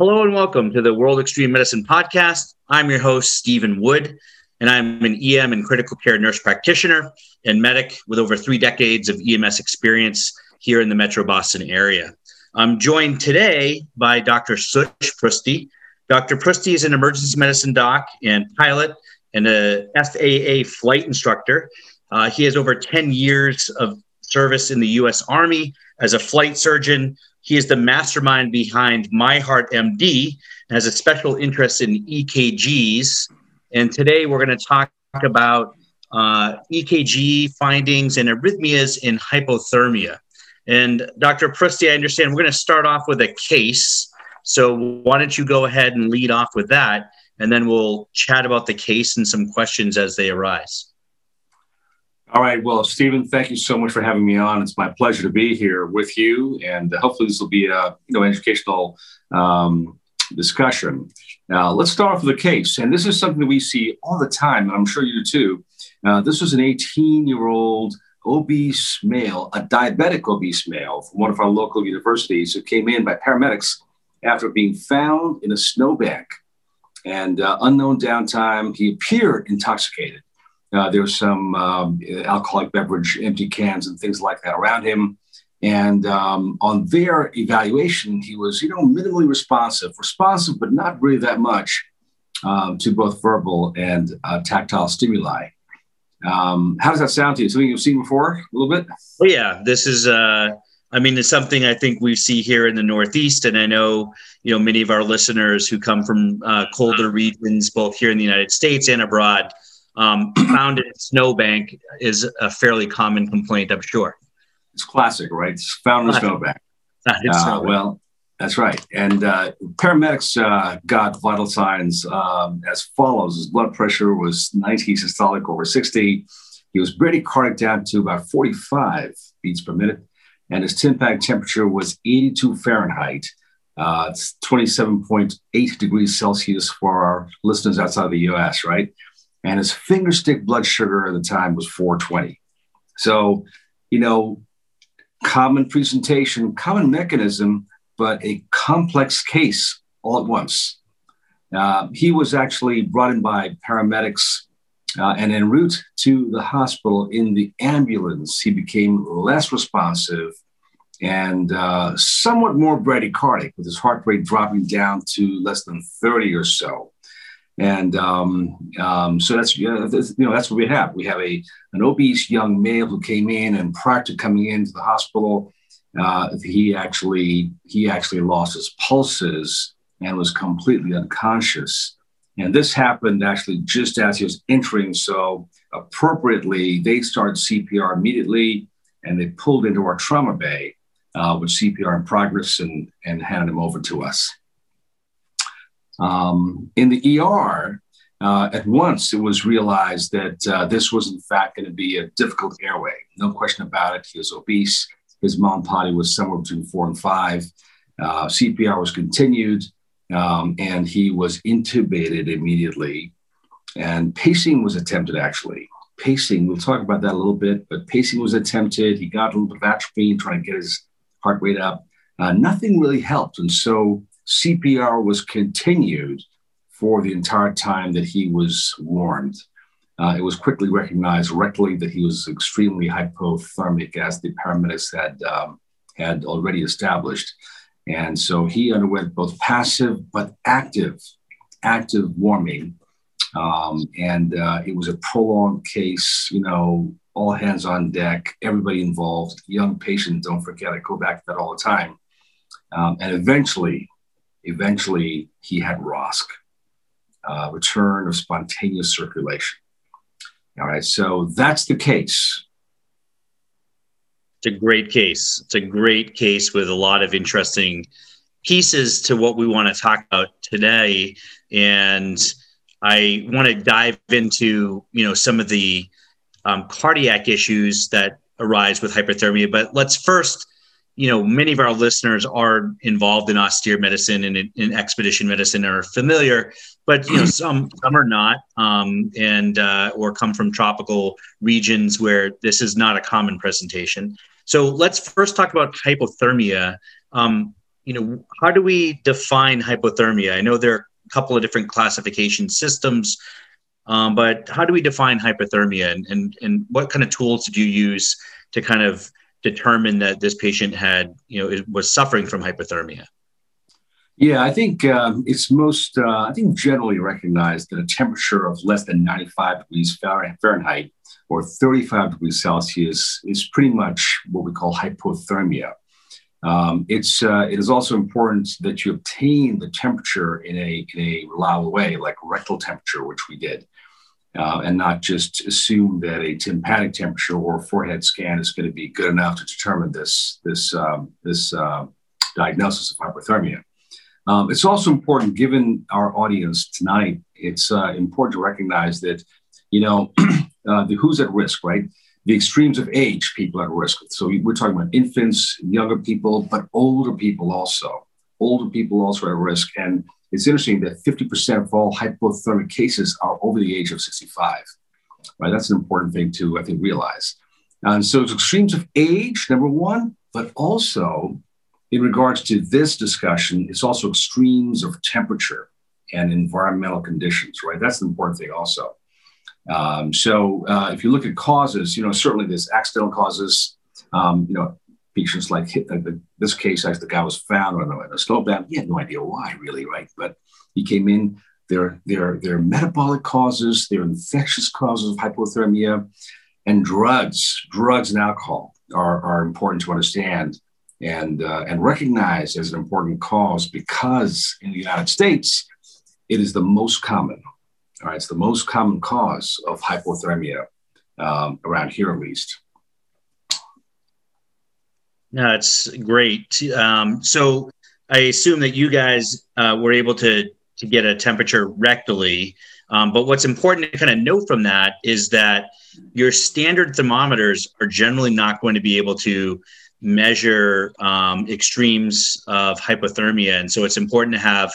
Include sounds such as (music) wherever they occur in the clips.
Hello and welcome to the World Extreme Medicine Podcast. I'm your host, Stephen Wood, and I'm an EM and critical care nurse practitioner and medic with over three decades of EMS experience here in the Metro Boston area. I'm joined today by Dr. Sush Prusty. Dr. Prusty is an emergency medicine doc and pilot and a FAA flight instructor. Uh, he has over 10 years of service in the U.S. Army as a flight surgeon, he is the mastermind behind My Heart MD and has a special interest in EKGs. And today we're going to talk about uh, EKG findings and arrhythmias in hypothermia. And Dr. Prusty, I understand we're going to start off with a case. So why don't you go ahead and lead off with that? And then we'll chat about the case and some questions as they arise. All right. Well, Stephen, thank you so much for having me on. It's my pleasure to be here with you, and hopefully this will be a you know educational um, discussion. Now, let's start off with a case, and this is something that we see all the time, and I'm sure you do too. Uh, this was an 18-year-old obese male, a diabetic obese male from one of our local universities, who came in by paramedics after being found in a snowbank. And uh, unknown downtime, he appeared intoxicated. Uh, there was some um, alcoholic beverage, empty cans, and things like that around him. And um, on their evaluation, he was, you know, minimally responsive, responsive, but not really that much um, to both verbal and uh, tactile stimuli. Um, how does that sound to you? Something you've seen before a little bit? Oh, yeah. This is, uh, I mean, it's something I think we see here in the Northeast. And I know, you know, many of our listeners who come from uh, colder regions, both here in the United States and abroad, um, (clears throat) found in a snowbank is a fairly common complaint, I'm sure. It's classic, right? It's found in a snowbank. Uh, well, that's right. And uh, paramedics uh, got vital signs um, as follows: his blood pressure was 90 systolic over 60. He was bradycardic down to about 45 beats per minute, and his tip-bag temperature was 82 Fahrenheit. Uh, it's 27.8 degrees Celsius for our listeners outside of the U.S. Right? And his fingerstick blood sugar at the time was 420. So, you know, common presentation, common mechanism, but a complex case all at once. Uh, he was actually brought in by paramedics uh, and en route to the hospital in the ambulance. He became less responsive and uh, somewhat more bradycardic, with his heart rate dropping down to less than 30 or so. And um, um, so that's, you know, that's, you know, that's what we have. We have a, an obese young male who came in and prior to coming into the hospital, uh, he actually, he actually lost his pulses and was completely unconscious. And this happened actually just as he was entering. So appropriately, they started CPR immediately and they pulled into our trauma bay uh, with CPR in progress and, and handed him over to us. Um, in the ER, uh, at once it was realized that uh, this was in fact going to be a difficult airway. No question about it. He was obese. His Mallampati was somewhere between four and five. Uh, CPR was continued, um, and he was intubated immediately. And pacing was attempted actually. Pacing, we'll talk about that a little bit, but pacing was attempted. He got a little bit of atropine, trying to get his heart rate up. Uh, nothing really helped. And so CPR was continued for the entire time that he was warmed. Uh, it was quickly recognized rectally that he was extremely hypothermic, as the paramedics had um, had already established, and so he underwent both passive but active active warming, um, and uh, it was a prolonged case. You know, all hands on deck, everybody involved, young patient. Don't forget, I go back to that all the time, um, and eventually eventually he had ROSC, uh, return of spontaneous circulation. All right, so that's the case. It's a great case. It's a great case with a lot of interesting pieces to what we want to talk about today. And I want to dive into, you know, some of the um, cardiac issues that arise with hyperthermia. But let's first you know, many of our listeners are involved in austere medicine and in, in expedition medicine are familiar, but you know, (clears throat) some some are not, um, and uh, or come from tropical regions where this is not a common presentation. So let's first talk about hypothermia. Um, you know, how do we define hypothermia? I know there are a couple of different classification systems, um, but how do we define hypothermia and, and, and what kind of tools did you use to kind of determine that this patient had, you know, it was suffering from hypothermia? Yeah, I think um, it's most, uh, I think generally recognized that a temperature of less than 95 degrees Fahrenheit or 35 degrees Celsius is pretty much what we call hypothermia. Um, it's, uh, it is also important that you obtain the temperature in a, in a reliable way, like rectal temperature, which we did, uh, and not just assume that a tympanic temperature or forehead scan is going to be good enough to determine this, this, um, this uh, diagnosis of hypothermia. Um, it's also important, given our audience tonight, it's uh, important to recognize that, you know, (clears throat) uh, the who's at risk, right? The extremes of age, people at risk. So we're talking about infants, younger people, but older people also. Older people also at risk. And it's interesting that 50% of all hypothermic cases are over the age of 65, right? That's an important thing to, I think, realize. And so it's extremes of age, number one, but also in regards to this discussion, it's also extremes of temperature and environmental conditions, right? That's the important thing also. Um, so uh, if you look at causes, you know, certainly there's accidental causes, um, you know, patients like this case, as the guy was found on a, a slowdown. He had no idea why, really, right? But he came in. There, there, there are metabolic causes, there are infectious causes of hypothermia, and drugs, drugs and alcohol are, are important to understand and, uh, and recognized as an important cause because in the United States, it is the most common. All right, it's the most common cause of hypothermia um, around here, at least. No, it's great. Um, so I assume that you guys uh, were able to to get a temperature rectally. Um, but what's important to kind of note from that is that your standard thermometers are generally not going to be able to measure um, extremes of hypothermia. And so it's important to have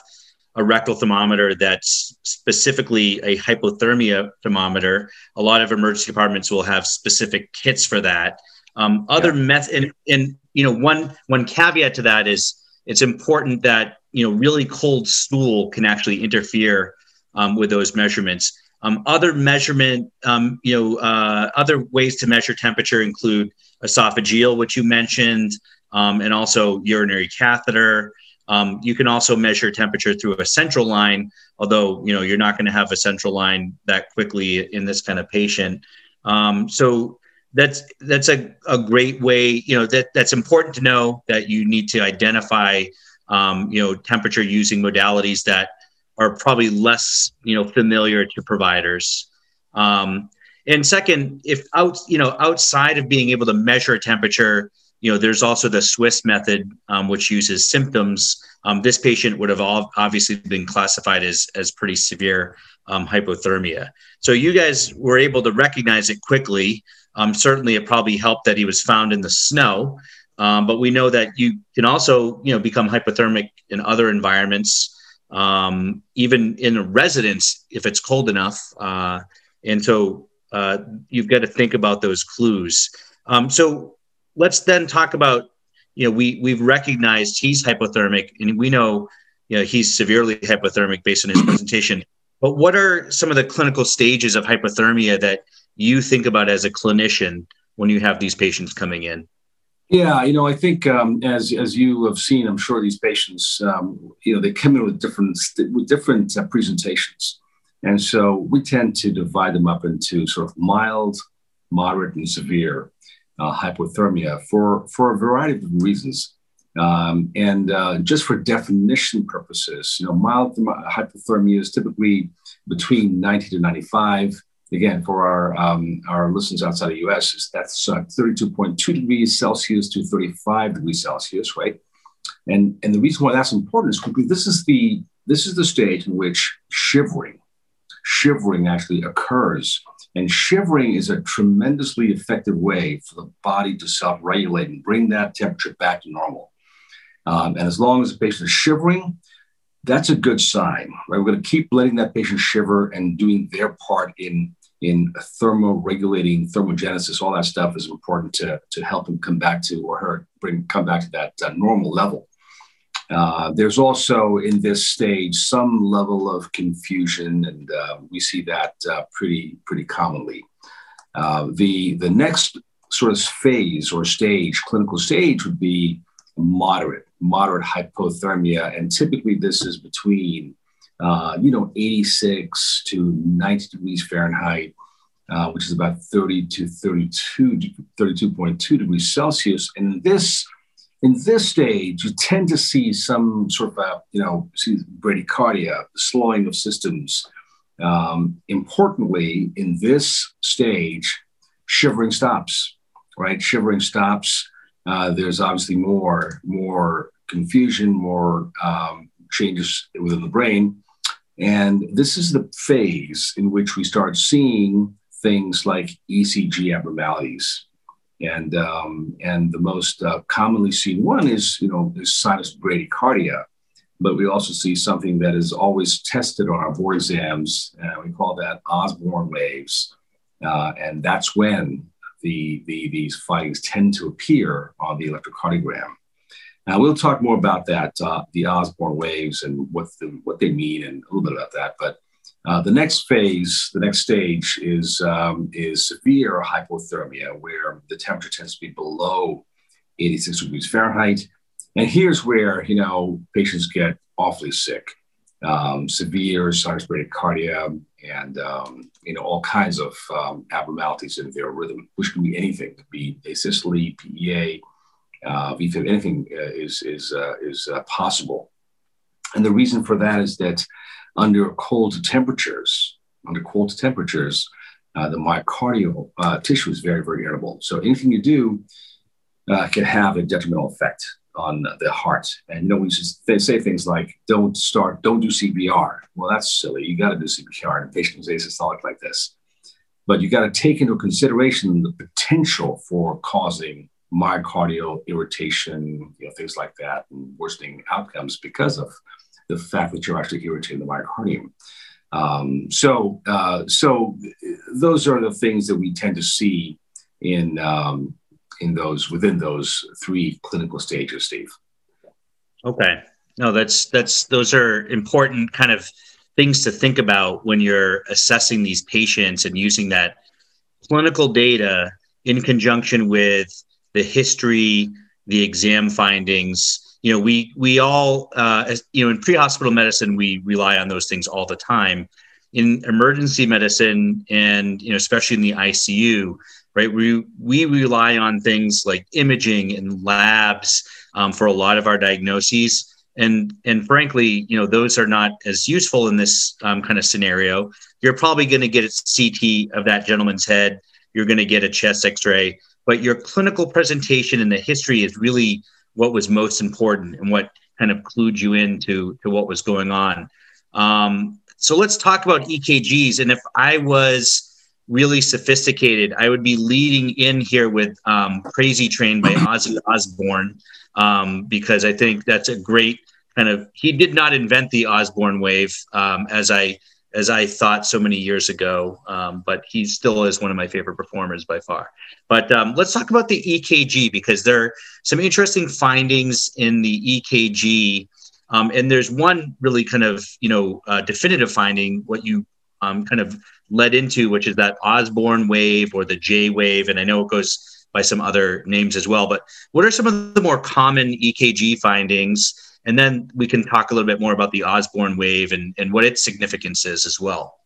a rectal thermometer that's specifically a hypothermia thermometer. A lot of emergency departments will have specific kits for that. Um, other yeah. method, and, and you know, one one caveat to that is it's important that you know really cold stool can actually interfere um, with those measurements. Um, other measurement, um, you know, uh, other ways to measure temperature include esophageal, which you mentioned, um, and also urinary catheter. Um, you can also measure temperature through a central line, although you know you're not going to have a central line that quickly in this kind of patient. Um, so that's that's a, a great way. You know that that's important to know that you need to identify um, you know temperature using modalities that are probably less you know familiar to providers. Um, and second, if out, you know, outside of being able to measure temperature, you know, there's also the Swiss method, um, which uses symptoms. Um, this patient would have all obviously been classified as as pretty severe um, hypothermia. So you guys were able to recognize it quickly. Um, certainly, it probably helped that he was found in the snow. Um, but we know that you can also, you know, become hypothermic in other environments, um, even in a residence if it's cold enough. Uh, and so uh, you've got to think about those clues. Um, so let's then talk about, you know, we we've recognized he's hypothermic, and we know, you know, he's severely hypothermic based on his presentation. But what are some of the clinical stages of hypothermia that you think about as a clinician when you have these patients coming in? Yeah, you know, I think um, as as you have seen, I'm sure these patients, um, you know, they come in with different with different uh, presentations. And so we tend to divide them up into sort of mild, moderate, and severe uh, hypothermia for, for a variety of reasons. Um, and uh, just for definition purposes, you know, mild hypothermia is typically between 90 to 95. Again, for our um, our listeners outside the U.S., that's uh, 32.2 degrees Celsius to 35 degrees Celsius, right? And and the reason why that's important is because this is the this is the stage in which shivering shivering actually occurs. And shivering is a tremendously effective way for the body to self regulate and bring that temperature back to normal. Um, and as long as the patient is shivering, that's a good sign, right? We're going to keep letting that patient shiver and doing their part in in thermoregulating thermogenesis. All that stuff is important to to help them come back to or her bring come back to that uh, normal level. Uh, there's also in this stage some level of confusion, and uh, we see that uh, pretty pretty commonly. Uh, the the next sort of phase or stage, clinical stage, would be moderate moderate hypothermia, and typically this is between uh, you know 86 to 90 degrees Fahrenheit. Uh, which is about 30 to 32, 32.2 degrees Celsius. And this in this stage, you tend to see some sort of, a, you know, bradycardia, slowing of systems. Um, importantly, in this stage, shivering stops, right? Shivering stops. Uh, there's obviously more, more confusion, more um, changes within the brain. And this is the phase in which we start seeing things like ECG abnormalities, and um, and the most uh, commonly seen one is you know is sinus bradycardia, but we also see something that is always tested on our board exams. and we call that Osborn waves, uh, and that's when the, the these findings tend to appear on the electrocardiogram. Now we'll talk more about that, uh, the Osborn waves and what the, what they mean, and a little bit about that. But uh, the next phase, the next stage is, um, is severe hypothermia, where the temperature tends to be below 86 degrees Fahrenheit. And here's where, you know, patients get awfully sick. Um, severe sinus bradycardia and, um, you know, all kinds of um, abnormalities in their rhythm, which can be anything. Could be asystole, PEA, uh, VFib, anything uh, is, is, uh, is uh, possible. And the reason for that is that under cold temperatures, under cold temperatures, uh, the myocardial uh, tissue is very, very irritable. So anything you do uh, can have a detrimental effect on the heart. And no one just they say things like, "Don't start, don't do CPR." Well, that's silly. You got to do CPR in a patient who's asystolic like this. But you got to take into consideration the potential for causing myocardial irritation, you know, things like that, and worsening outcomes because of the fact that you're actually irritating the myocardium. Um, so, uh, so those are the things that we tend to see in um, in those within those three clinical stages, Steve. Okay, no, that's that's those are important kind of things to think about when you're assessing these patients and using that clinical data in conjunction with the history, the exam findings, you know we we all uh, as, you know in pre-hospital medicine we rely on those things all the time. In emergency medicine and you know especially in the icu right we we rely on things like imaging and labs um, for a lot of our diagnoses. And and frankly you know those are not as useful in this um, kind of scenario. You're probably going to get a ct of that gentleman's head. You're going to get a chest x-ray but your clinical presentation and the history is really what was most important and what kind of clued you into to what was going on. Um, so let's talk about EKGs. And if I was really sophisticated, I would be leading in here with um, Crazy Train by (coughs) Ozzy Osbourne um, because I think that's a great kind of. He did not invent the Osborn wave, um, as I as I thought so many years ago, um, but he still is one of my favorite performers by far. But um, let's talk about the EKG because there are some interesting findings in the EKG. Um, and there's one really kind of, you know, uh, definitive finding, what you um, kind of led into, which is that Osborn wave or the J wave. And I know it goes by some other names as well. But what are some of the more common EKG findings? And then we can talk a little bit more about the Osborn wave and, and what its significance is as well.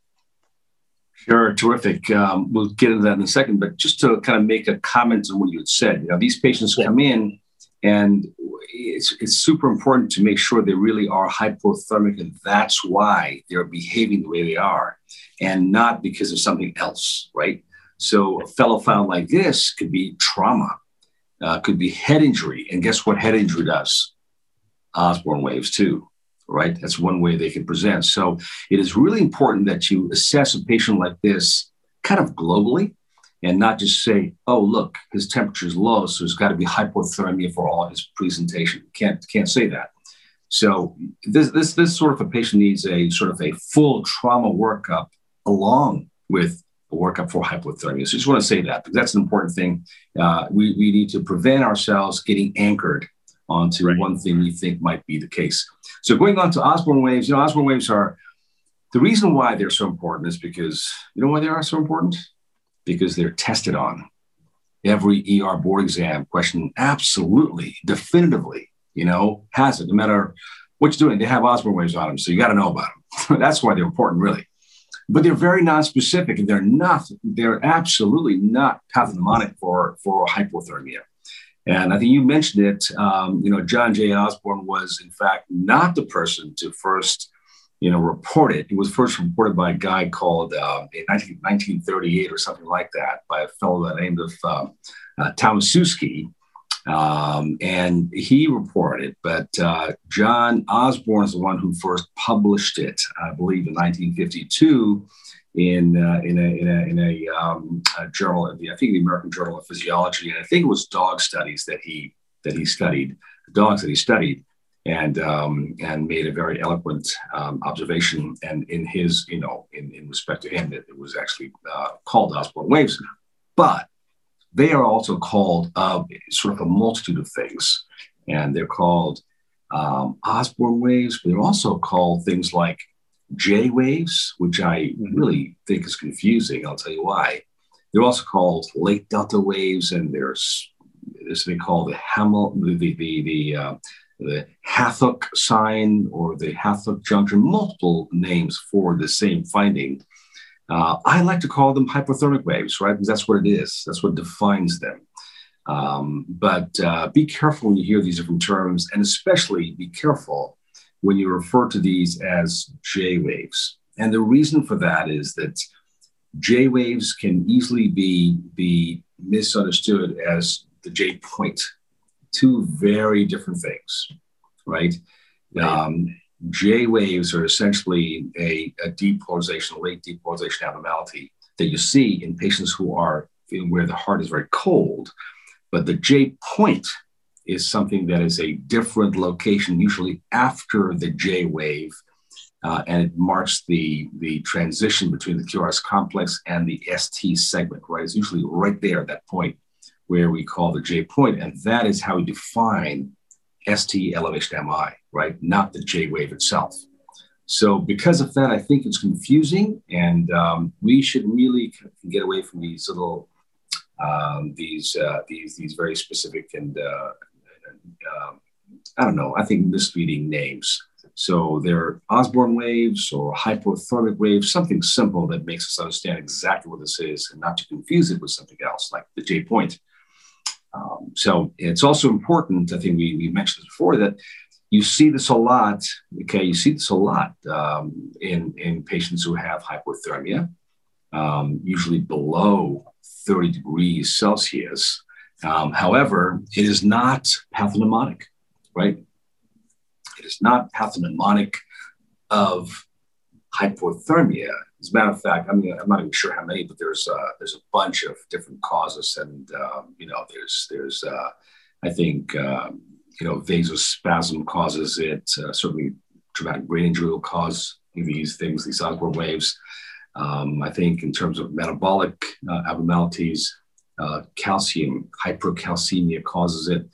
Sure, terrific. Um, we'll get into that in a second, but just to kind of make a comment on what you had said, you know, these patients yeah. come in and it's, it's super important to make sure they really are hypothermic and that's why they're behaving the way they are and not because of something else, right? So a fellow found like this could be trauma, uh, could be head injury. And guess what head injury does? Osborn waves too, right? That's one way they can present. So it is really important that you assess a patient like this kind of globally and not just say, oh, look, his temperature is low, so it's got to be hypothermia for all his presentation. Can't, can't say that. So this, this, this sort of a patient needs a sort of a full trauma workup along with a workup for hypothermia. So I just want to say that because that's an important thing. Uh, we, we need to prevent ourselves getting anchored onto right. one thing you think might be the case. So going on to Osborn waves, you know, Osborn waves are the reason why they're so important is because you know why they are so important? Because they're tested on. Every ER board exam question absolutely, definitively, you know, has it. No matter what you're doing, they have Osborn waves on them. So you got to know about them. (laughs) That's why they're important, really. But they're very non-specific and they're not, they're absolutely not pathognomonic for, for hypothermia. And I think you mentioned it. Um, you know, John J. Osborn was, in fact, not the person to first, you know, report it. It was first reported by a guy called uh, in 19, 1938 or something like that by a fellow by the name of um, uh, Tomaszewski. Um, and he reported, but uh, John Osborn is the one who first published it, I believe, in 1952 in uh, in a in a, in a, um, a journal, I think the American Journal of Physiology, and I think it was dog studies that he that he studied, dogs that he studied, and um, and made a very eloquent um, observation. And in his, you know, in, in respect to him, it, it was actually uh, called osborn waves, but they are also called uh, sort of a multitude of things, and they're called um, Osborn waves, but they're also called things like J waves, which I really think is confusing. I'll tell you why. They're also called late delta waves, and there's this thing called the Hamel, the the the, the, uh, the sign or the hathook junction. Multiple names for the same finding. Uh, I like to call them hypothermic waves, right? Because that's what it is. That's what defines them. Um, but uh, be careful when you hear these different terms, and especially be careful when you refer to these as J waves. And the reason for that is that J waves can easily be, be misunderstood as the J point, two very different things, right? right. Um, J waves are essentially a, a depolarization, late depolarization abnormality that you see in patients who are where the heart is very cold. But the J point is something that is a different location, usually after the J wave, uh, and it marks the, the transition between the QRS complex and the ST segment, right? It's usually right there at that point where we call the J point, and that is how we define ST elevation MI, right? Not the J wave itself. So because of that, I think it's confusing, and um, we should really get away from these little, um, these uh, these these very specific and uh, um, I don't know, I think misleading names. So they're Osborn waves or hypothermic waves, something simple that makes us understand exactly what this is and not to confuse it with something else like the J point. Um, so it's also important, I think we, we mentioned this before, that you see this a lot, okay, you see this a lot um, in, in patients who have hypothermia, um, usually below 30 degrees Celsius. Um, however, it is not pathognomonic, right? It is not pathognomonic of hypothermia. As a matter of fact, I mean, I'm not even sure how many, but there's uh, there's a bunch of different causes, and um, you know, there's there's uh, I think um, you know vasospasm causes it. Uh, certainly, traumatic brain injury will cause these things, these Osborn waves. Um, I think in terms of metabolic uh, abnormalities, uh, calcium, hypercalcemia causes it.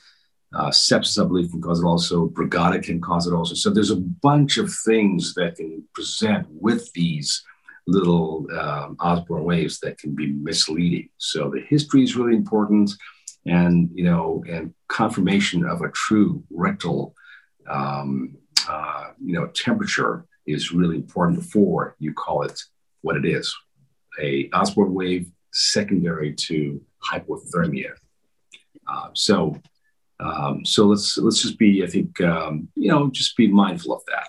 Uh, sepsis, I believe, can cause it also. Brugada can cause it also. So there's a bunch of things that can present with these little um, Osborn waves that can be misleading. So the history is really important, and you know, and confirmation of a true rectal, um, uh, you know, temperature is really important before you call it what it is, a Osborn wave secondary to hypothermia. Uh, so, um, so let's let's just be, I think, um, you know, just be mindful of that.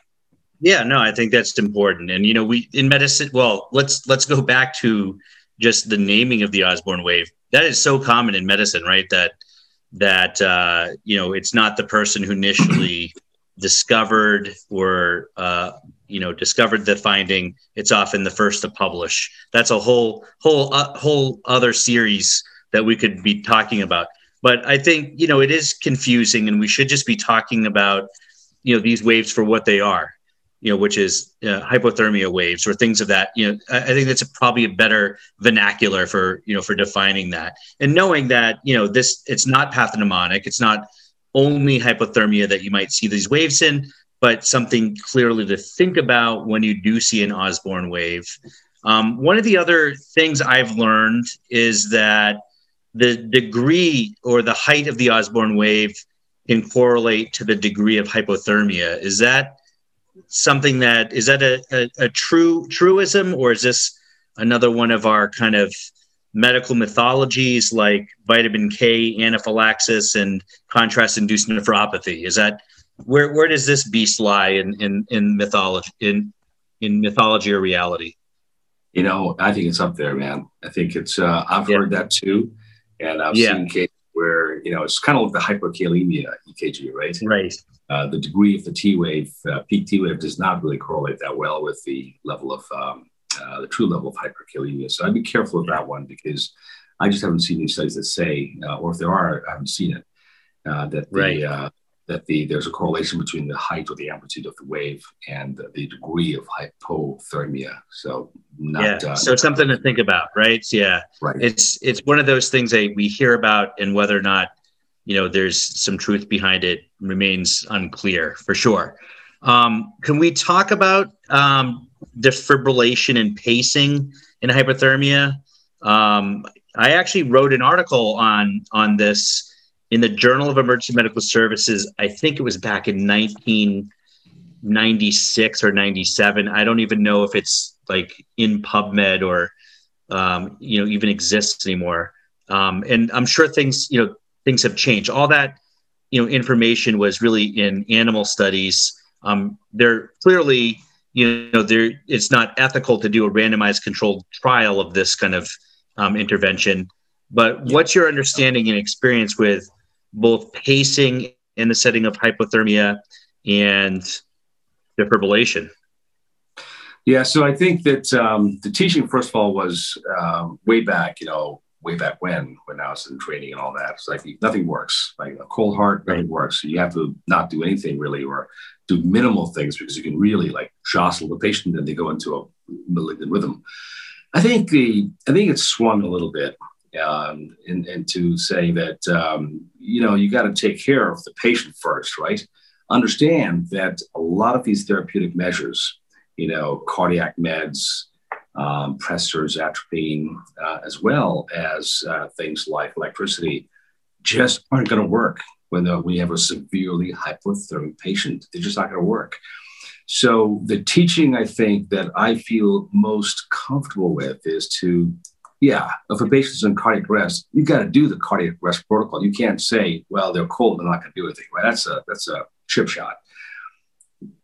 Yeah, no, I think that's important. And you know, we in medicine, well, let's let's go back to just the naming of the Osborn wave. That is so common in medicine, right? That that uh, you know, it's not the person who initially (clears throat) discovered or uh, you know discovered the finding. It's often the first to publish. That's a whole whole uh, whole other series that we could be talking about. But I think you know it is confusing, and we should just be talking about you know these waves for what they are. You know, which is uh, hypothermia waves or things of that. You know, I, I think that's a, probably a better vernacular for you know for defining that and knowing that you know this it's not pathognomonic, it's not only hypothermia that you might see these waves in, but something clearly to think about when you do see an Osborn wave. Um, one of the other things I've learned is that the degree or the height of the Osborn wave can correlate to the degree of hypothermia. Is that something that is that a, a, a true truism, or is this another one of our kind of medical mythologies like vitamin K anaphylaxis and contrast induced nephropathy? Is that where where does this beast lie in in, in mythology in in mythology or reality? You know, I think it's up there, man. I think it's uh, I've yeah. heard that too. And I've yeah. seen cases where, you know, it's kind of like the hyperkalemia EKG, right? Right. Uh, the degree of the T wave, uh, peak T wave, does not really correlate that well with the level of um, uh, the true level of hyperkalemia. So I'd be careful with that one because I just haven't seen any studies that say, uh, or if there are, I haven't seen it, uh, that the, right. Uh, that the there's a correlation between the height or the amplitude of the wave and the, degree of hypothermia. So not yeah. so something to think about, right? Yeah, right. It's it's one of those things that we hear about, and whether or not you know there's some truth behind it remains unclear for sure. Um, can we talk about um, defibrillation and pacing in hypothermia? Um, I actually wrote an article on on this in the Journal of Emergency Medical Services. I think it was back in 1996 or 97. I don't even know if it's like in PubMed or um, you know even exists anymore. Um, and I'm sure things you know things have changed. All that you know information was really in animal studies. Um, they're clearly you know there it's not ethical to do a randomized controlled trial of this kind of um, intervention. But what's your understanding and experience with both pacing in the setting of hypothermia and defibrillation? Yeah, so I think that um, the teaching, first of all, was um, way back, you know, way back when, when I was in training and all that. It's like nothing works. Like a cold heart, nothing works. So you have to not do anything really, or do minimal things because you can really like jostle the patient and they go into a malignant rhythm. I think the I think it's swung a little bit um, and, and to say that um, you know you got to take care of the patient first, right? Understand that a lot of these therapeutic measures, you know, cardiac meds, um, pressors, atropine, uh, as well as uh, things like electricity, just aren't going to work when, the, when you have a severely hypothermic patient. They're just not going to work. So the teaching I think that I feel most comfortable with is to, yeah, if a patient's in cardiac arrest, you've got to do the cardiac arrest protocol. You can't say, well, they're cold, they're not going to do anything. Right? That's a that's a chip shot.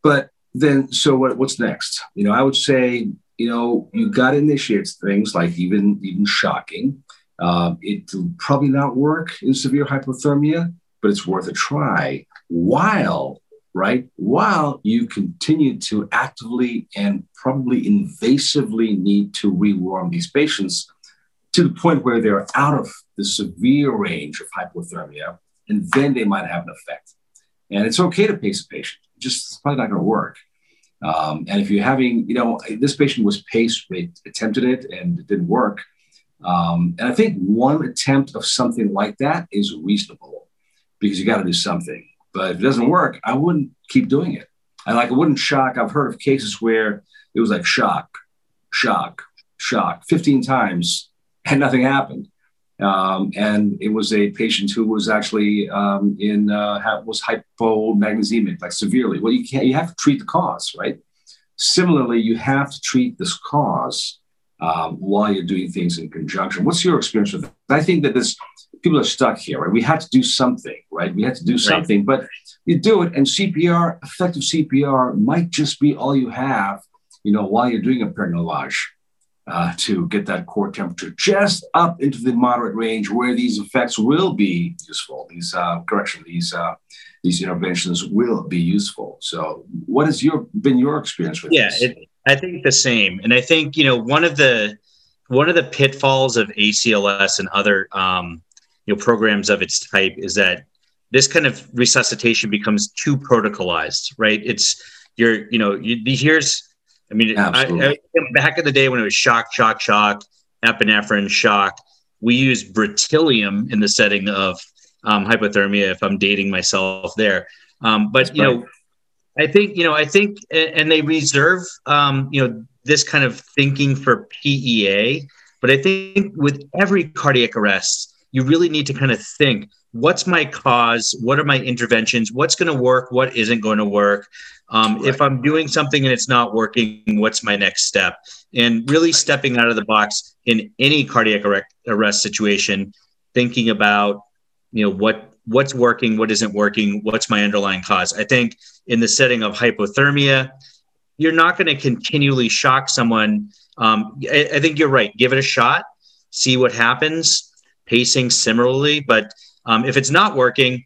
But then, so what, what's next? You know, I would say, you know, you got to initiate things like even even shocking. Um, it will probably not work in severe hypothermia, but it's worth a try while right? While you continue to actively and probably invasively need to rewarm these patients to the point where they're out of the severe range of hypothermia, and then they might have an effect. And it's okay to pace a patient, just it's probably not going to work. Um, and if you're having, you know, this patient was paced, they attempted it and it didn't work. Um, and I think one attempt of something like that is reasonable because you got to do something. But if it doesn't work, I wouldn't keep doing it. I like it wouldn't shock. I've heard of cases where it was like shock, shock, shock, 15 times, and nothing happened. Um, and it was a patient who was actually um, in uh, was hypomagnesemic, like severely. Well, you can't. You have to treat the cause, right? Similarly, you have to treat this cause um, while you're doing things in conjunction. What's your experience with that? I think that this people are stuck here, right? We had to do something, right? We had to do something, right. but you do it, and CPR, effective CPR, might just be all you have, you know, while you're doing a peritoneal lavage. Uh, to get that core temperature just up into the moderate range where these effects will be useful. These uh, correction, these uh, these interventions will be useful. So, what has your been your experience with yeah, this? Yeah, I think the same, and I think you know one of the one of the pitfalls of ACLS and other um, you know programs of its type is that this kind of resuscitation becomes too protocolized, right? It's you're you know you, here's I mean I, I, back in the day when it was shock, shock, shock, epinephrine, shock, we used Bretylium in the setting of um, hypothermia if I'm dating myself there. Um, but That's you know, I think you know, I think, and they reserve um, you know this kind of thinking for PEA. But I think with every cardiac arrest, you really need to kind of think what's my cause? What are my interventions? What's going to work? What isn't going to work? Um, right. if i'm doing something and it's not working what's my next step? And really stepping out of the box in any cardiac arrest situation thinking about you know what what's working what isn't working what's my underlying cause? I think in the setting of hypothermia you're not going to continually shock someone um, I, I think you're right. Give it a shot see what happens. Pacing similarly. But um, if it's not working,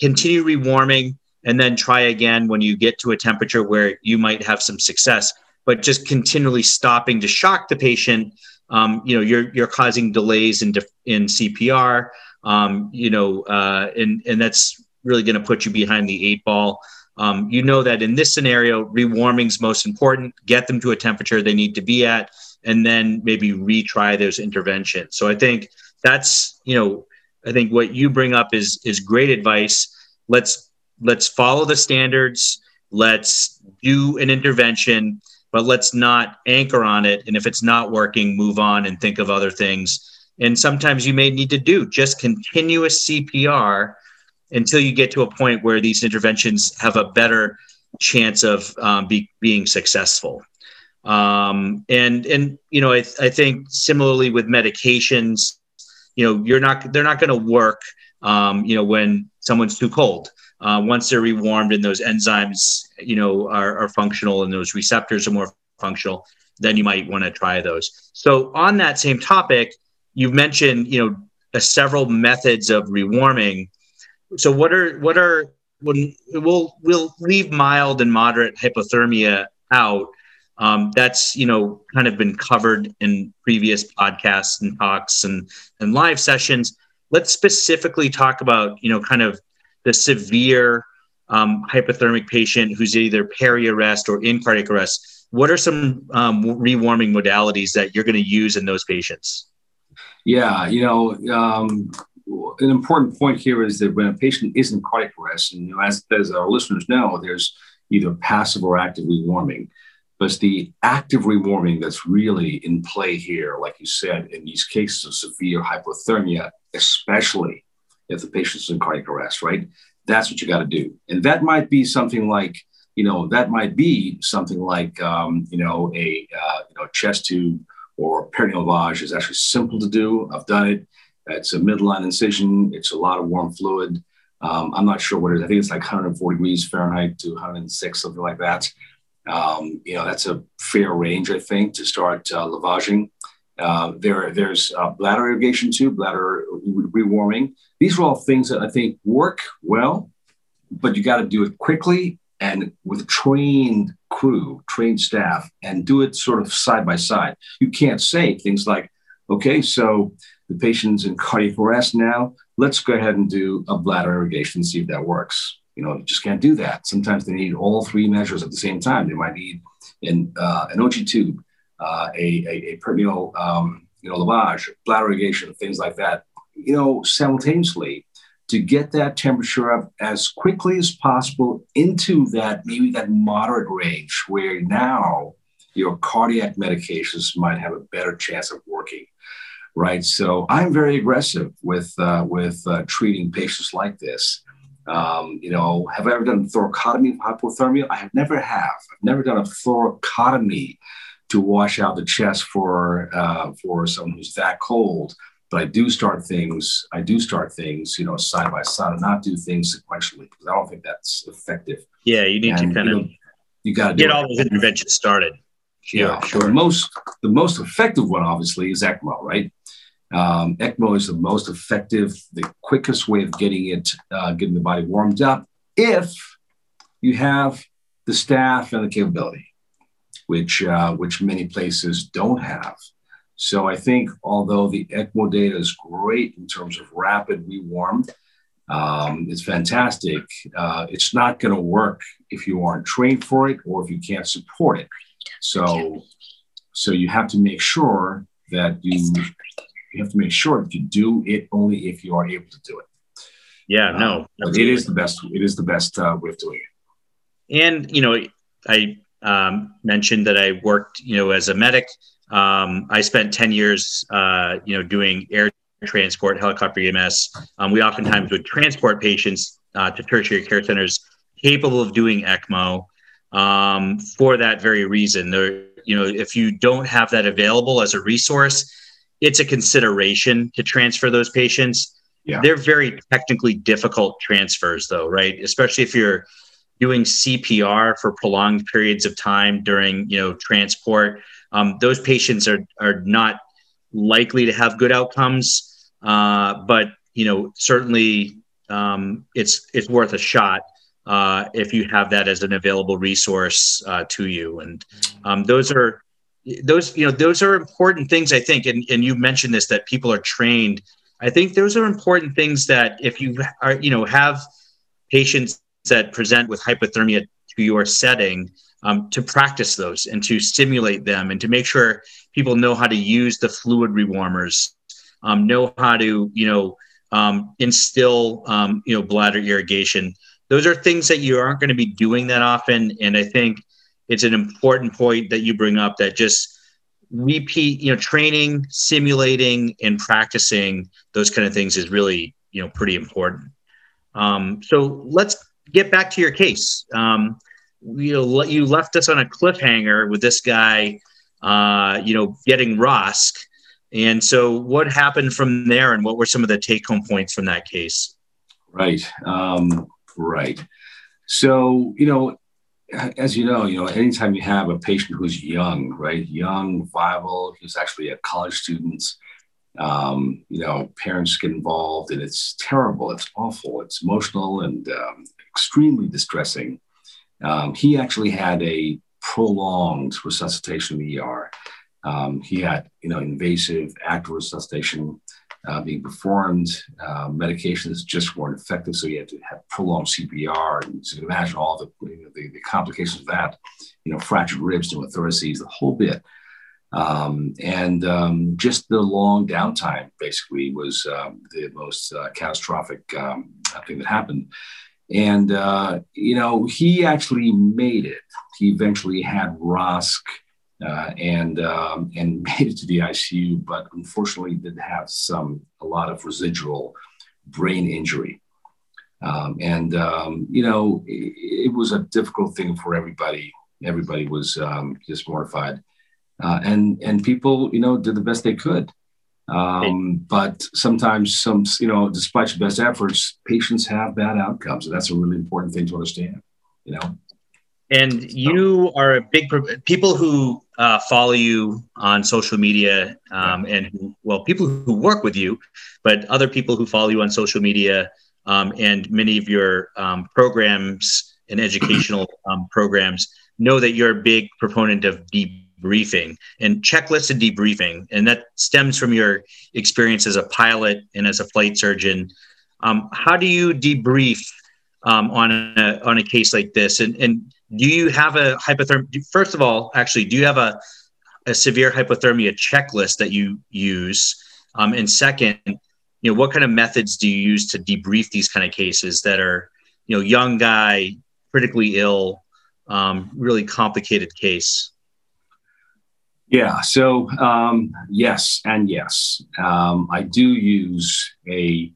continue rewarming and then try again when you get to a temperature where you might have some success. But just continually stopping to shock the patient, um, you know, you're you're causing delays in in CPR. Um, you know, uh, and and that's really going to put you behind the eight ball. Um, you know that in this scenario, rewarming is most important. Get them to a temperature they need to be at, and then maybe retry those interventions. So I think that's you know i think what you bring up is is great advice. Let's let's follow the standards. Let's do an intervention but let's not anchor on it. And if it's not working move on and think of other things. And sometimes you may need to do just continuous cpr until you get to a point where these interventions have a better chance of um, be, being successful. Um, and and you know I, I think similarly with medications you know you're not they're not going to work um, you know when someone's too cold. Uh, once they're rewarmed and those enzymes you know are, are functional and those receptors are more functional then you might want to try those. So on that same topic you've mentioned you know uh, several methods of rewarming. So what are what are when we'll we'll leave mild and moderate hypothermia out um, that's you know kind of been covered in previous podcasts and talks and and live sessions. Let's specifically talk about you know kind of the severe um, hypothermic patient who's either peri-arrest or in cardiac arrest. What are some um, rewarming modalities that you're going to use in those patients? Yeah, you know, um, an important point here is that when a patient is in cardiac arrest, and you know, as, as our listeners know, there's either passive or active rewarming. But it's the active rewarming that's really in play here, like you said, in these cases of severe hypothermia, especially if the patient's in cardiac arrest, right? That's what you got to do. And that might be something like, you know, that might be something like, um, you know, a uh, you know chest tube or peritoneal lavage is actually simple to do. I've done it. It's a midline incision. It's a lot of warm fluid. Um, I'm not sure what it is. I think it's like 140 degrees Fahrenheit to 106, something like that. Um, you know, that's a fair range, I think, to start uh, lavaging. Uh, there, there's uh, bladder irrigation too, bladder rewarming. These are all things that I think work well, but you got to do it quickly and with trained crew, trained staff, and do it sort of side by side. You can't say things like, okay, so the patient's in cardiac arrest now. Let's go ahead and do a bladder irrigation, see if that works. You know, you just can't do that. Sometimes they need all three measures at the same time. They might need an, uh, an OG tube, uh, a, a, a um, you know, lavage, bladder irrigation, things like that, you know, simultaneously to get that temperature up as quickly as possible into that maybe that moderate range where now your cardiac medications might have a better chance of working right so i'm very aggressive with uh, with uh, treating patients like this um, you know, have I ever done thoracotomy of hypothermia? I have never have. I've never done a thoracotomy to wash out the chest for uh, for someone who's that cold. But I do start things. I do start things, you know, side by side, and not do things sequentially because I don't think that's effective. Yeah, you need and, to kind you of you got to get all those interventions started. Yeah, sure. The most the most effective one, obviously, is ECMO, right? Um, ECMO is the most effective, the quickest way of getting it, uh, getting the body warmed up if you have the staff and the capability, which uh, which many places don't have. So I think although the ECMO data is great in terms of rapid rewarm, um, it's fantastic. Uh, it's not going to work if you aren't trained for it or if you can't support it. So, so you have to make sure that you you have to make sure that you do it only if you are able to do it. Yeah, no, uh, it is the best. It is the best uh, way of doing it. And you know, I um, mentioned that I worked, you know, as a medic. Um, I spent ten years, uh, you know, doing air transport, helicopter EMS. Um, we oftentimes would transport patients uh, to tertiary care centers capable of doing ECMO um, for that very reason. There, you know, if you don't have that available as a resource, it's a consideration to transfer those patients. Yeah. They're very technically difficult transfers, though, right? Especially if you're doing CPR for prolonged periods of time during, you know, transport. Um, those patients are are not likely to have good outcomes, uh, but you know, certainly um, it's it's worth a shot uh, if you have that as an available resource uh, to you. And um, those are those you know those are important things I think. And and you mentioned this that people are trained. I think those are important things that if you are you know have patients that present with hypothermia to your setting. Um, to practice those and to stimulate them and to make sure people know how to use the fluid rewarmers, um, know how to, you know, um, instill, um, you know, bladder irrigation those are things that you aren't going to be doing that often. And I think it's an important point that you bring up that just repeat, you know, training, simulating, and practicing those kind of things is really, you know, pretty important. Um, so let's get back to your case. Um, you know, you left us on a cliffhanger with this guy, uh, you know, getting ROSC. And so, what happened from there, and what were some of the take-home points from that case? Right. Um, Right. So, you know, as you know, you know, anytime you have a patient who's young, right, young, viable, who's actually a college student, um, you know, parents get involved, and it's terrible. It's awful. It's emotional and um, extremely distressing. Um, he actually had a prolonged resuscitation in the ER. He had, you know, invasive active resuscitation uh, being performed. Uh, medications just weren't effective, so you had to have prolonged CPR. And so you can imagine all the, you know, the, the, complications of that, you know, fractured ribs, pneumothoraces, the whole bit. Um, and um, just the long downtime basically was um, the most uh, catastrophic um, thing that happened. And, uh, you know, he actually made it. He eventually had ROSC uh, and um, and (laughs) made it to the ICU, but unfortunately did have some a lot of residual brain injury. Um, and um, you know, it, it, was a difficult thing for everybody. Everybody was um, just mortified, uh, and and people, you know, did the best they could. Um, but sometimes, some you know, despite your best efforts, patients have bad outcomes, and that's a really important thing to understand. You know. And you are a big people who uh, follow you on social media, um, and who, well, people who work with you, but other people who follow you on social media, um, and many of your um, programs and educational (clears throat) um, programs know that you're a big proponent of debriefing and checklists and debriefing, and that stems from your experience as a pilot and as a flight surgeon. Um, how do you debrief um, on a on a case like this, and and do you have a hypothermia? First of all, actually, do you have a, a severe hypothermia checklist that you use? Um, and second, you know, what kind of methods do you use to debrief these kind of cases that are, you know, young guy, critically ill, um, really complicated case? Yeah. So um, yes, and yes, um, I do use a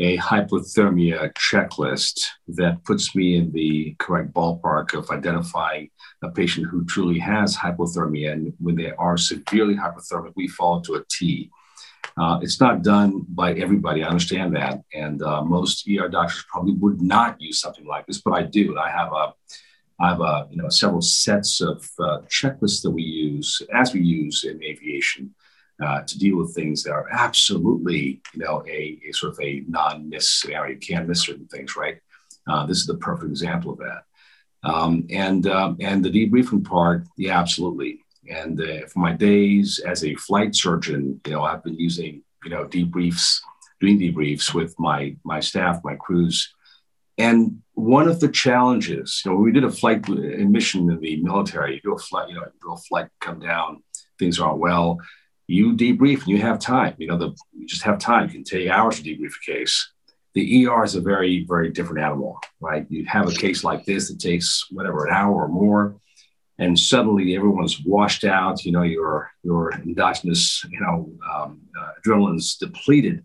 a hypothermia checklist that puts me in the correct ballpark of identifying a patient who truly has hypothermia. And when they are severely hypothermic, we fall to a T. Uh, it's not done by everybody. I understand that, and uh, most ER doctors probably would not use something like this, but I do. I have a, I have a, you know, several sets of uh, checklists that we use as we use in aviation uh, to deal with things that are absolutely, you know, a, a sort of a non-miss scenario. You can't miss certain things, right? Uh, this is the perfect example of that. Um, and um, and the debriefing part, yeah, absolutely. And uh, for my days as a flight surgeon, you know, I've been using, you know, debriefs, doing debriefs with my my staff, my crews. And one of the challenges, you know, we did a flight mission in the military, you do a flight, you know, a flight come down, things aren't well you debrief and you have time. You know, the, you just have time. You can take hours to debrief a case. The ER is a very, very different animal, right? You have a case like this that takes whatever, an hour or more, and suddenly everyone's washed out, you know, your, your endogenous, you know, um, uh, adrenaline's depleted,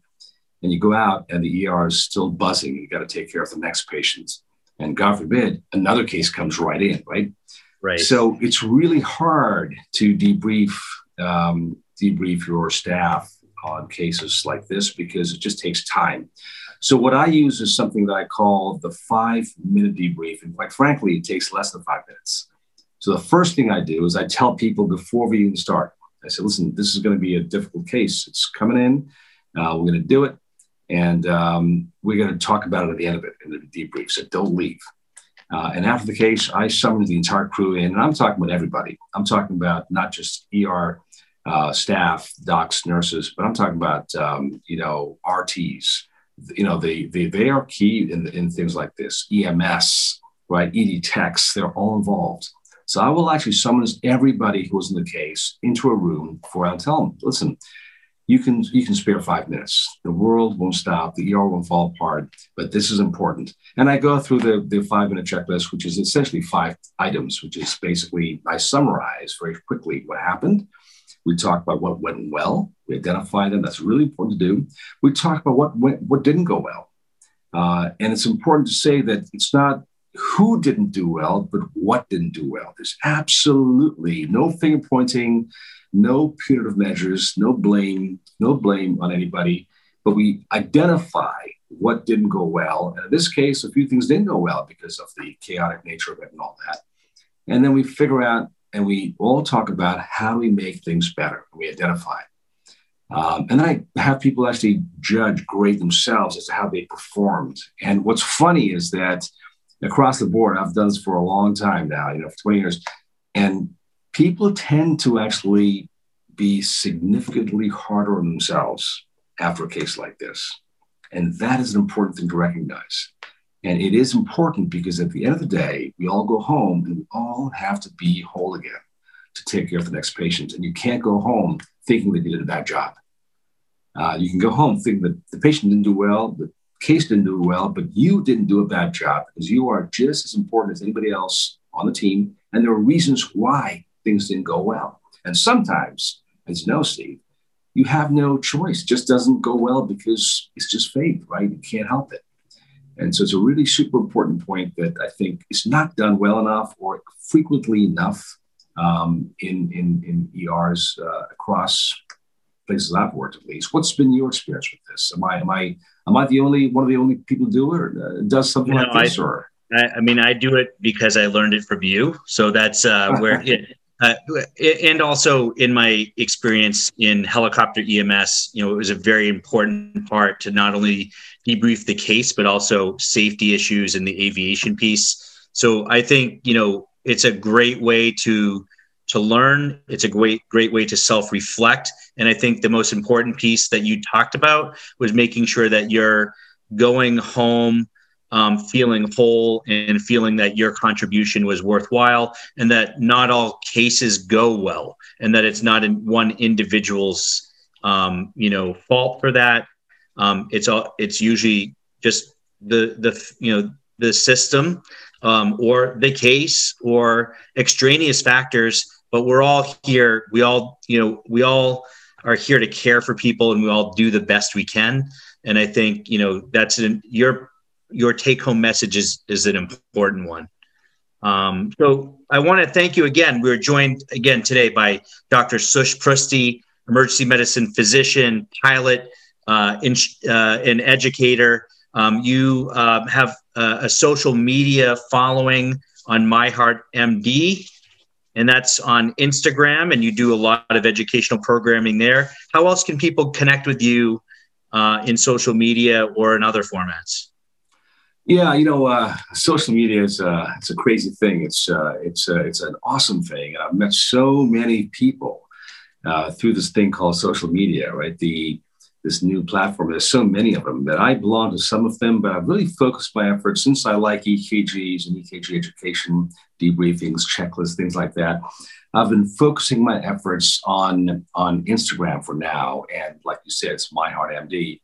and you go out and the ER is still buzzing. You got to take care of the next patient. And God forbid, another case comes right in, right? Right. So it's really hard to debrief um, debrief your staff on cases like this because it just takes time. So what I use is something that I call the five minute debrief, and quite frankly, it takes less than five minutes. So the first thing I do is I tell people before we even start. I say, listen, this is going to be a difficult case. It's coming in. Uh, we're going to do it, and um, we're going to talk about it at the end of it in the debrief. So don't leave. Uh, and after the case, I summoned the entire crew in, and I'm talking about everybody. I'm talking about not just ER uh, staff, docs, nurses, but I'm talking about um, you know RTs. You know they they they are key in in things like this. EMS, right? ED techs, they're all involved. So I will actually summon everybody who was in the case into a room for I'll tell them, listen, you can you can spare five minutes. The world won't stop. The ER won't fall apart. But this is important. And I go through the, the five minute checklist, which is essentially five items, which is basically I summarize very quickly what happened. We talk about what went well. We identify them. That's really important to do. We talk about what went, what didn't go well. Uh, and it's important to say that it's not who didn't do well, but what didn't do well. There's absolutely no finger pointing, no punitive measures, no blame, no blame on anybody, but we identify what didn't go well. And in this case, a few things didn't go well because of the chaotic nature of it and all that. And then we figure out and we all talk about how do we make things better. We identify. Um, and then I have people actually judge, grade themselves as to how they performed. And what's funny is that across the board, I've done this for a long time now, you know, for 20 years, and people tend to actually be significantly harder on themselves after a case like this. And that is an important thing to recognize. And it is important because at the end of the day, we all go home and we all have to be whole again to take care of the next patient. And you can't go home thinking that you did a bad job. Uh, you can go home thinking that the patient didn't do well, the case didn't do well, but you didn't do a bad job because you are just as important as anybody else on the team. And there are reasons why things didn't go well. And sometimes, as you know, Steve, you have no choice. It just doesn't go well because it's just fate, right? You can't help it. And so it's a really super important point that I think is not done well enough or frequently enough um, in, in, in ERs uh, across places I've worked at least. What's been your experience with this? Am I am I am I the only one of the only people do it or uh, does something you know, like this? I, or I, I, mean, I do it because I learned it from you. So that's uh, where (laughs) it, uh, and also in my experience in helicopter EMS, you know, it was a very important part to not only debrief the case, but also safety issues in the aviation piece. So I think, you know, it's a great way to to learn. It's a great, great way to self-reflect. And I think the most important piece that you talked about was making sure that you're going home um, feeling whole and feeling that your contribution was worthwhile and that not all cases go well and that it's not in one individual's um, you know fault for that. Um, it's all it's usually just the the you know the system um, or the case or extraneous factors but we're all here. We all you know we all are here to care for people and we all do the best we can. And i think you know that's an your your take home message is, is an important one. Um, so I want to thank you again. We're joined again today by Dr. Sush Prusty, emergency medicine physician, pilot, uh, in, uh, an educator. Um, you uh, have a social media following on My Heart MD, and that's on Instagram, and you do a lot of educational programming there. How else can people connect with you uh, in social media or in other formats? Yeah, you know, uh, social media is uh, it's a crazy thing. It's uh, it's uh, it's an awesome thing. and I've met so many people uh, through this thing called social media, right? The this new platform. There's so many of them that I belong to some of them, but I've really focused my efforts since I like EKGs and EKG education, debriefings, checklists, things like that. I've been focusing my efforts on on Instagram for now, and like you said, it's My Heart MD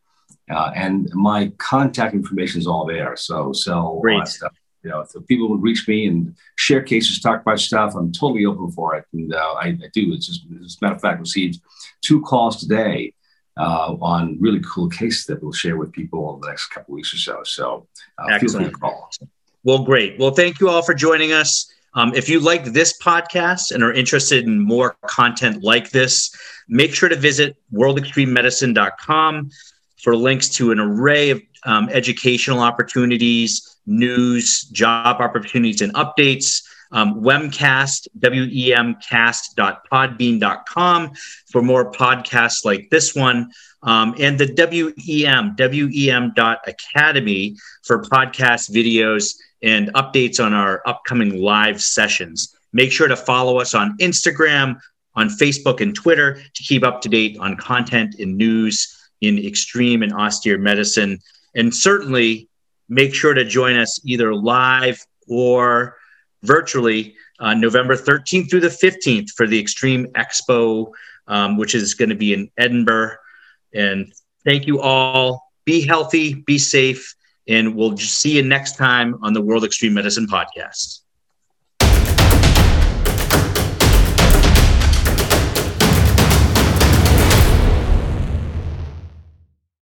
Uh, and my contact information is all there. So, so Great. stuff. You know, if people would reach me and share cases, talk about stuff, I'm totally open for it. And uh, I, I, do. It's just, as a matter of fact, received two calls today uh, on really cool cases that we'll share with people over the next couple weeks or so. So, uh, feel free to call. Well, great. Well, thank you all for joining us. Um, if you like this podcast and are interested in more content like this, make sure to visit worldextrememedicine.com for links to an array of um, educational opportunities, news, job opportunities, and updates. Um, Wemcast, wemcast.podbean.com for more podcasts like this one. Um, and the WEM, wem.academy for podcast videos and updates on our upcoming live sessions. Make sure to follow us on Instagram, on Facebook, and Twitter to keep up to date on content and news in extreme and austere medicine. And certainly make sure to join us either live or virtually uh, November 13th through the 15th for the Extreme Expo, um, which is going to be in Edinburgh. And thank you all. Be healthy, be safe, and we'll see you next time on the World Extreme Medicine Podcast.